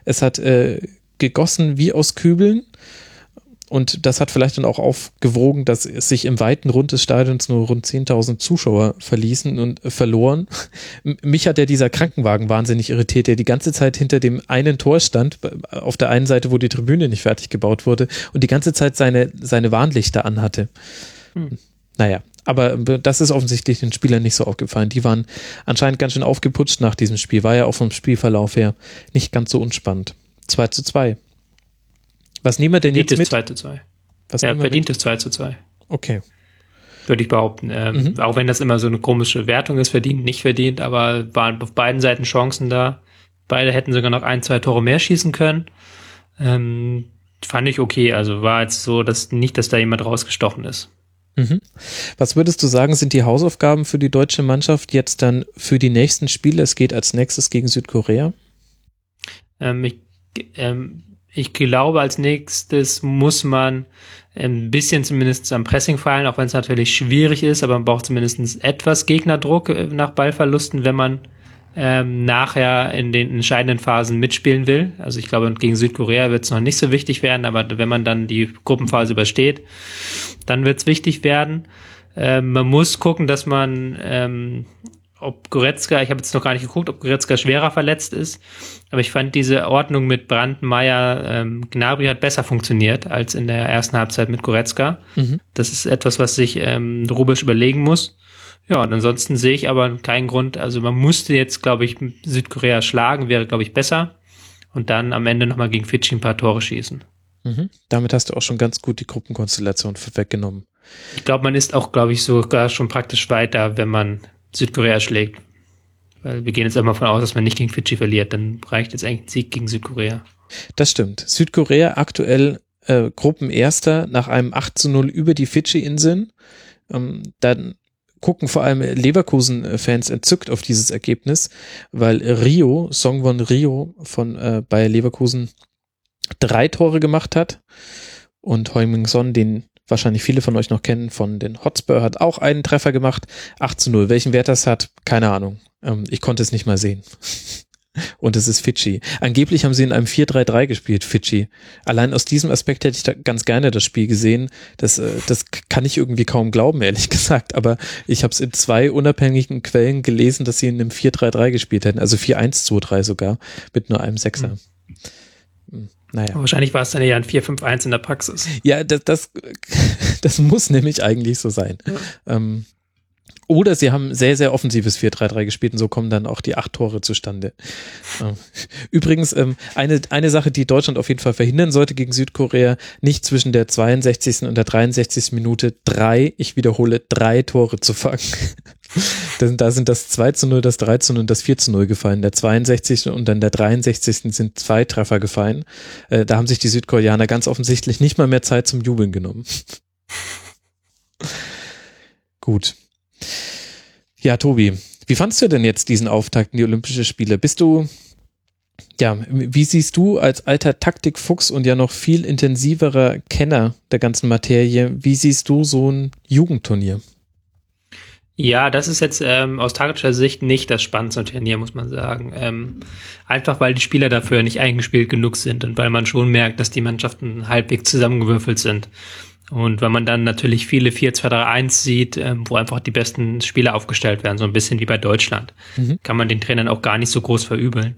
Es hat äh, gegossen wie aus Kübeln. Und das hat vielleicht dann auch aufgewogen, dass es sich im weiten Rund des Stadions nur rund 10.000 Zuschauer verließen und äh, verloren. Mich hat ja dieser Krankenwagen wahnsinnig irritiert, der die ganze Zeit hinter dem einen Tor stand, auf der einen Seite, wo die Tribüne nicht fertig gebaut wurde und die ganze Zeit seine, seine Warnlichter anhatte. Hm. Naja, aber das ist offensichtlich den Spielern nicht so aufgefallen. Die waren anscheinend ganz schön aufgeputscht nach diesem Spiel. War ja auch vom Spielverlauf her nicht ganz so unspannend. 2 zu 2. Was nehmen wir denn jetzt mit? 2 zu 2. Was ja, verdientes 2 zu 2. Okay. Würde ich behaupten. Ähm, mhm. Auch wenn das immer so eine komische Wertung ist, verdient, nicht verdient, aber waren auf beiden Seiten Chancen da. Beide hätten sogar noch ein, zwei Tore mehr schießen können. Ähm, fand ich okay. Also war jetzt so, dass nicht, dass da jemand rausgestochen ist. Mhm. Was würdest du sagen, sind die Hausaufgaben für die deutsche Mannschaft jetzt dann für die nächsten Spiele? Es geht als nächstes gegen Südkorea. Ähm, ich, ähm, ich glaube, als nächstes muss man ein bisschen zumindest am Pressing fallen, auch wenn es natürlich schwierig ist, aber man braucht zumindest etwas Gegnerdruck äh, nach Ballverlusten, wenn man ähm, nachher in den entscheidenden Phasen mitspielen will. Also ich glaube, gegen Südkorea wird es noch nicht so wichtig werden, aber wenn man dann die Gruppenphase übersteht, dann wird es wichtig werden. Ähm, man muss gucken, dass man ähm, ob Goretzka, ich habe jetzt noch gar nicht geguckt, ob Goretzka schwerer verletzt ist, aber ich fand diese Ordnung mit Brandt, Meier, ähm, Gnabry hat besser funktioniert als in der ersten Halbzeit mit Goretzka. Mhm. Das ist etwas, was sich ähm, Rubisch überlegen muss. Ja, und ansonsten sehe ich aber keinen Grund, also man musste jetzt, glaube ich, Südkorea schlagen, wäre, glaube ich, besser und dann am Ende nochmal gegen Fidschi ein paar Tore schießen. Mhm. Damit hast du auch schon ganz gut die Gruppenkonstellation weggenommen. Ich glaube, man ist auch, glaube ich, sogar schon praktisch weiter, wenn man Südkorea schlägt. Weil wir gehen jetzt einmal davon aus, dass man nicht gegen Fidschi verliert. Dann reicht jetzt eigentlich ein Sieg gegen Südkorea. Das stimmt. Südkorea aktuell äh, Gruppenerster nach einem 8 zu 0 über die Fidschi-Inseln. Ähm, dann gucken vor allem Leverkusen-Fans entzückt auf dieses Ergebnis, weil Rio, Songwon Rio von äh, Bayer Leverkusen drei Tore gemacht hat und Heuming Son, den wahrscheinlich viele von euch noch kennen, von den Hotspur, hat auch einen Treffer gemacht. 8 zu 0. Welchen Wert das hat, keine Ahnung. Ähm, ich konnte es nicht mal sehen. Und es ist Fidschi. Angeblich haben sie in einem 4-3-3 gespielt, Fidschi. Allein aus diesem Aspekt hätte ich da ganz gerne das Spiel gesehen. Das, äh, das kann ich irgendwie kaum glauben, ehrlich gesagt. Aber ich habe es in zwei unabhängigen Quellen gelesen, dass sie in einem 4-3-3 gespielt hätten. Also 4-1-2-3 sogar, mit nur einem Sechser. Mhm. Naja. Wahrscheinlich war es dann eher ein 4-5-1 in der Praxis. Ja, das, das, das muss nämlich eigentlich so sein. Ja. Ähm, oder sie haben sehr, sehr offensives 4-3-3 gespielt und so kommen dann auch die acht Tore zustande. Ähm, übrigens, ähm, eine, eine Sache, die Deutschland auf jeden Fall verhindern sollte gegen Südkorea, nicht zwischen der 62. und der 63. Minute drei, ich wiederhole, drei Tore zu fangen. da sind das 2 zu 0, das 3 zu 0 und das 4 zu 0 gefallen. Der 62. und dann der 63. sind zwei Treffer gefallen. Äh, da haben sich die Südkoreaner ganz offensichtlich nicht mal mehr Zeit zum Jubeln genommen. Gut. Ja, Tobi, wie fandst du denn jetzt diesen Auftakt in die Olympische Spiele? Bist du, ja, wie siehst du als alter Taktikfuchs und ja noch viel intensiverer Kenner der ganzen Materie, wie siehst du so ein Jugendturnier? Ja, das ist jetzt ähm, aus taktischer Sicht nicht das spannendste Turnier, muss man sagen. Ähm, einfach weil die Spieler dafür nicht eingespielt genug sind und weil man schon merkt, dass die Mannschaften halbwegs zusammengewürfelt sind. Und wenn man dann natürlich viele 4-2-3-1 sieht, ähm, wo einfach die besten Spieler aufgestellt werden, so ein bisschen wie bei Deutschland, mhm. kann man den Trainern auch gar nicht so groß verübeln.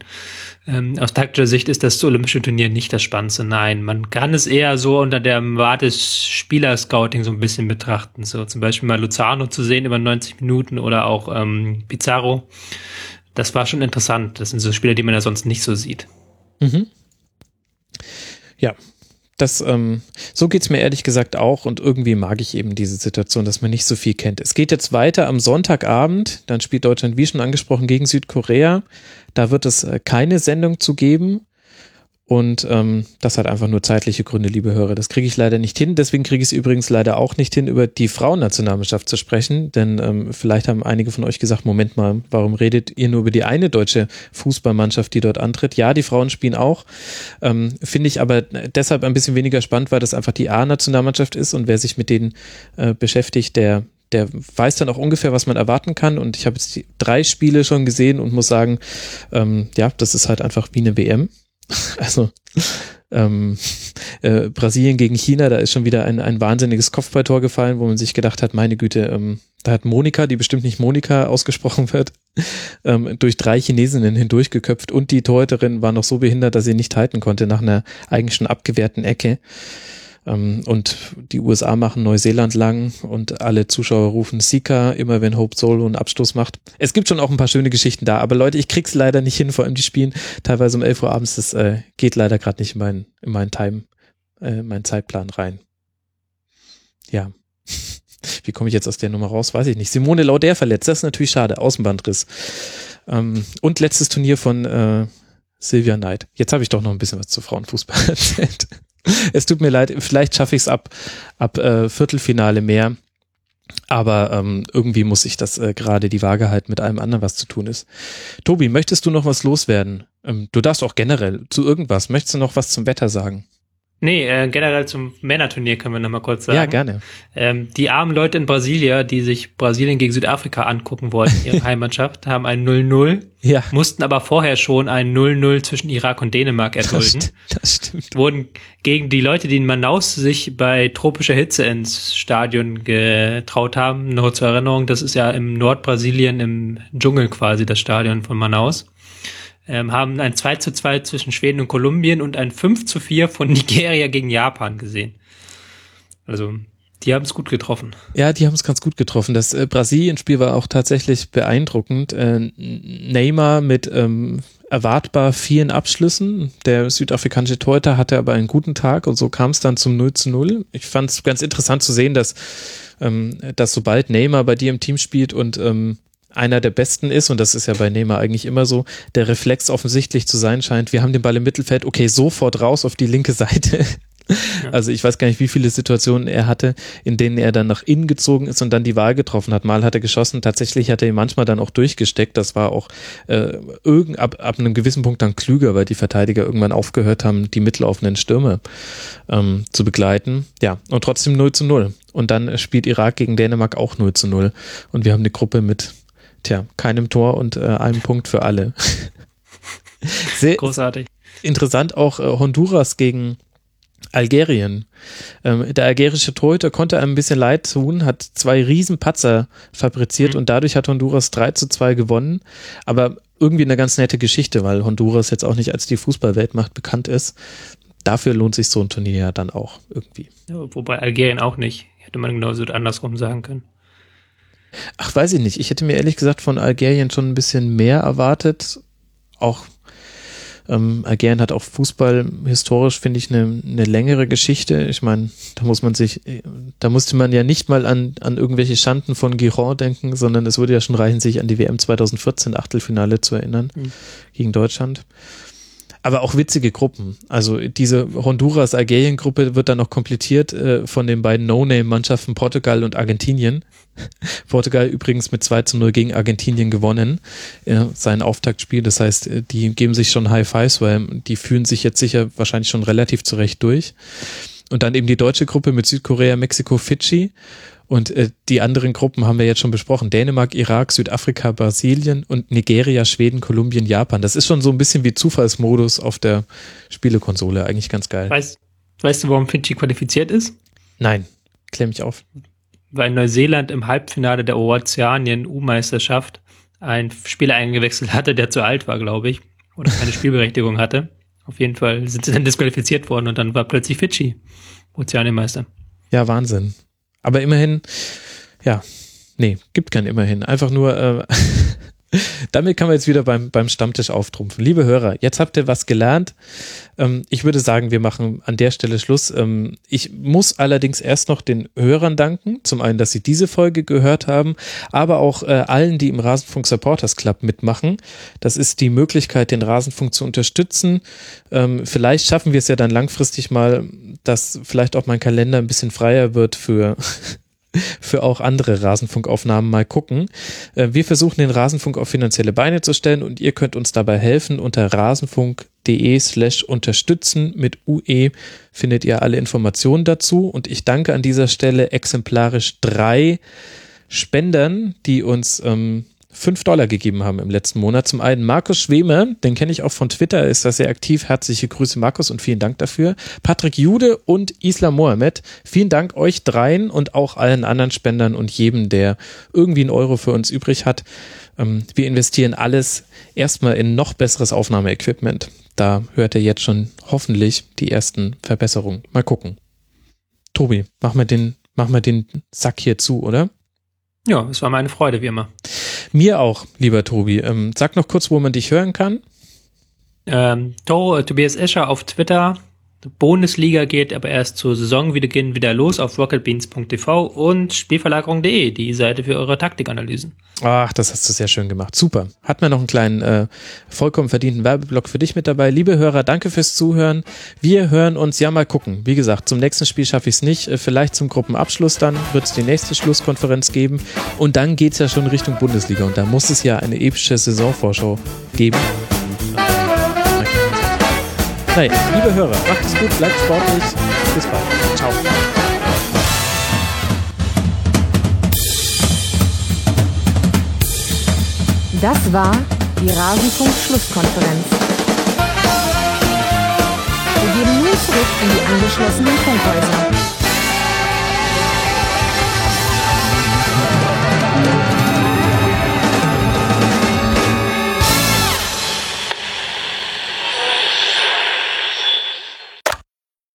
Ähm, aus taktischer Sicht ist das Olympische Turnier nicht das Spannendste. Nein, man kann es eher so unter der Warte des Spielerscouting so ein bisschen betrachten. So zum Beispiel mal Luzano zu sehen über 90 Minuten oder auch ähm, Pizarro. Das war schon interessant. Das sind so Spieler, die man ja sonst nicht so sieht. Mhm. Ja, das, ähm, so geht's mir ehrlich gesagt auch und irgendwie mag ich eben diese Situation, dass man nicht so viel kennt. Es geht jetzt weiter am Sonntagabend, dann spielt Deutschland, wie schon angesprochen, gegen Südkorea. Da wird es äh, keine Sendung zu geben. Und ähm, das hat einfach nur zeitliche Gründe, liebe Hörer. Das kriege ich leider nicht hin. Deswegen kriege ich es übrigens leider auch nicht hin, über die Frauennationalmannschaft zu sprechen. Denn ähm, vielleicht haben einige von euch gesagt, Moment mal, warum redet ihr nur über die eine deutsche Fußballmannschaft, die dort antritt? Ja, die Frauen spielen auch. Ähm, Finde ich aber deshalb ein bisschen weniger spannend, weil das einfach die A-Nationalmannschaft ist und wer sich mit denen äh, beschäftigt, der der weiß dann auch ungefähr, was man erwarten kann. Und ich habe jetzt drei Spiele schon gesehen und muss sagen, ähm, ja, das ist halt einfach wie eine WM. Also ähm, äh, Brasilien gegen China, da ist schon wieder ein, ein wahnsinniges Kopfballtor gefallen, wo man sich gedacht hat, meine Güte, ähm, da hat Monika, die bestimmt nicht Monika ausgesprochen wird, ähm, durch drei Chinesinnen hindurchgeköpft und die Torhüterin war noch so behindert, dass sie nicht halten konnte nach einer eigentlich schon abgewehrten Ecke. Ähm, und die USA machen Neuseeland lang und alle Zuschauer rufen Sika, immer wenn Hope Solo einen Abstoß macht. Es gibt schon auch ein paar schöne Geschichten da, aber Leute, ich krieg's leider nicht hin, vor allem die spielen teilweise um 11 Uhr abends, das äh, geht leider gerade nicht in meinen, in meinen Time, äh, meinen Zeitplan rein. Ja. Wie komme ich jetzt aus der Nummer raus? Weiß ich nicht. Simone Lauder verletzt, das ist natürlich schade. Außenbandriss. Ähm, und letztes Turnier von äh, Sylvia Knight. Jetzt habe ich doch noch ein bisschen was zu Frauenfußball erzählt. es tut mir leid, vielleicht schaffe ich es ab, ab äh, Viertelfinale mehr. Aber ähm, irgendwie muss ich das äh, gerade die Waage halten mit allem anderen, was zu tun ist. Tobi, möchtest du noch was loswerden? Ähm, du darfst auch generell zu irgendwas. Möchtest du noch was zum Wetter sagen? Nee, äh, generell zum Männerturnier können wir nochmal kurz sagen. Ja, gerne. Ähm, die armen Leute in Brasilia, die sich Brasilien gegen Südafrika angucken wollten, ihre Heimatschaft, haben ein 0-0, Ja. mussten aber vorher schon ein 0-0 zwischen Irak und Dänemark Das, erdulden. st das stimmt. Wurden gegen die Leute, die in Manaus sich bei tropischer Hitze ins Stadion getraut haben, nur zur Erinnerung, das ist ja im Nordbrasilien im Dschungel quasi das Stadion von Manaus ähm, haben ein 2 zu 2 zwischen Schweden und Kolumbien und ein 5 zu 4 von Nigeria gegen Japan gesehen. Also, die haben es gut getroffen. Ja, die haben es ganz gut getroffen. Das äh, Brasilien-Spiel war auch tatsächlich beeindruckend. Äh, Neymar mit ähm, erwartbar vielen Abschlüssen. Der südafrikanische Torhüter hatte aber einen guten Tag und so kam es dann zum 0 zu 0. Ich fand es ganz interessant zu sehen, dass, ähm, dass sobald Neymar bei dir im Team spielt und ähm, einer der besten ist, und das ist ja bei Neymar eigentlich immer so, der Reflex offensichtlich zu sein scheint, wir haben den Ball im Mittelfeld, okay, sofort raus auf die linke Seite. Also ich weiß gar nicht, wie viele Situationen er hatte, in denen er dann nach innen gezogen ist und dann die Wahl getroffen hat. Mal hat er geschossen, tatsächlich hat er ihn manchmal dann auch durchgesteckt. Das war auch äh, irgend, ab, ab einem gewissen Punkt dann klüger, weil die Verteidiger irgendwann aufgehört haben, die mitlaufenden Stürme ähm, zu begleiten. Ja, und trotzdem 0 zu 0. Und dann spielt Irak gegen Dänemark auch 0 zu 0. Und wir haben eine Gruppe mit, tja, keinem Tor und äh, einem Punkt für alle. Sehr Großartig. interessant auch äh, Honduras gegen Algerien. Ähm, der algerische Torhüter konnte einem ein bisschen leid tun, hat zwei Riesenpatzer fabriziert Mhm. und dadurch hat Honduras 3 zu 2 gewonnen. Aber irgendwie eine ganz nette Geschichte, weil Honduras jetzt auch nicht als die Fußballweltmacht bekannt ist. Dafür lohnt sich so ein Turnier ja dann auch irgendwie. Ja, wobei Algerien auch nicht. Hätte man genauso andersrum sagen können. Ach, weiß ich nicht. Ich hätte mir ehrlich gesagt von Algerien schon ein bisschen mehr erwartet. Auch ähm, Algerien hat auch Fußball historisch, finde ich, eine, eine längere Geschichte. Ich meine, da muss man sich, da musste man ja nicht mal an, an irgendwelche Schanden von Giron denken, sondern es würde ja schon reichen, sich an die WM 2014 Achtelfinale zu erinnern Mhm. gegen Deutschland. Aber auch witzige Gruppen. Also diese Honduras-Algerien-Gruppe wird dann noch komplettiert äh, von den beiden No-Name-Mannschaften Portugal und Argentinien. Portugal übrigens mit 2 zu 0 gegen Argentinien gewonnen, äh, sein Auftaktspiel. Das heißt, äh, die geben sich schon High Fives, weil die fühlen sich jetzt sicher wahrscheinlich schon relativ zurecht durch. Und dann eben die deutsche Gruppe mit Südkorea, Mexiko, Fidschi. Und äh, die anderen Gruppen haben wir jetzt schon besprochen. Dänemark, Irak, Südafrika, Brasilien und Nigeria, Schweden, Kolumbien, Japan. Das ist schon so ein bisschen wie Zufallsmodus auf der Spielekonsole. Eigentlich ganz geil. Weißt, weißt du, warum Fidschi qualifiziert ist? Nein, klär mich auf. Weil Neuseeland im Halbfinale der Ozeanien-U-Meisterschaft einen Spieler eingewechselt hatte, der zu alt war, glaube ich. Oder keine Spielberechtigung hatte. Auf jeden Fall sind sie dann disqualifiziert worden und dann war plötzlich Fidschi Ozeanienmeister. Ja, Wahnsinn. Aber immerhin, ja, nee, gibt kein immerhin. Einfach nur, äh, damit kann man jetzt wieder beim, beim Stammtisch auftrumpfen. Liebe Hörer, jetzt habt ihr was gelernt. Ähm, ich würde sagen, wir machen an der Stelle Schluss. Ähm, ich muss allerdings erst noch den Hörern danken. Zum einen, dass sie diese Folge gehört haben, aber auch äh, allen, die im Rasenfunk Supporters Club mitmachen. Das ist die Möglichkeit, den Rasenfunk zu unterstützen. Ähm, vielleicht schaffen wir es ja dann langfristig mal, dass vielleicht auch mein Kalender ein bisschen freier wird für für auch andere Rasenfunkaufnahmen mal gucken. Äh, Wir versuchen den Rasenfunk auf finanzielle Beine zu stellen und ihr könnt uns dabei helfen. Unter rasenfunk.de slash unterstützen mit UE findet ihr alle Informationen dazu und ich danke an dieser Stelle exemplarisch drei Spendern, die uns ähm, 5 Dollar gegeben haben im letzten Monat. Zum einen Markus Schweme, den kenne ich auch von Twitter, ist da sehr aktiv. Herzliche Grüße Markus und vielen Dank dafür. Patrick Jude und Isla Mohamed, vielen Dank euch dreien und auch allen anderen Spendern und jedem, der irgendwie einen Euro für uns übrig hat. Ähm, wir investieren alles erstmal in noch besseres Aufnahmeequipment. Da hört ihr jetzt schon hoffentlich die ersten Verbesserungen. Mal gucken. Tobi, mach mal den, mach mal den Sack hier zu, oder? Ja, es war meine Freude, wie immer. Mir auch, lieber Tobi. Ähm, sag noch kurz, wo man dich hören kann. Ähm, to, äh, Tobias Escher auf Twitter. Bundesliga geht aber erst zur Saisonbeginn wieder los auf rocketbeans.tv und spielverlagerung.de, die Seite für eure Taktikanalysen. Ach, das hast du sehr schön gemacht. Super. Hat mir noch einen kleinen, äh, vollkommen verdienten Werbeblock für dich mit dabei. Liebe Hörer, danke fürs Zuhören. Wir hören uns ja mal gucken. Wie gesagt, zum nächsten Spiel schaffe ich es nicht. Äh, vielleicht zum Gruppenabschluss dann wird es die nächste Schlusskonferenz geben. Und dann geht's ja schon Richtung Bundesliga. Und da muss es ja eine epische Saisonvorschau geben. Naja, liebe Hörer, macht es gut, bleibt sportlich. Bis bald. Ciao. Das war die Rasenfunk-Schlusskonferenz. Wir gehen nun zurück in die angeschlossenen Funkhäuser.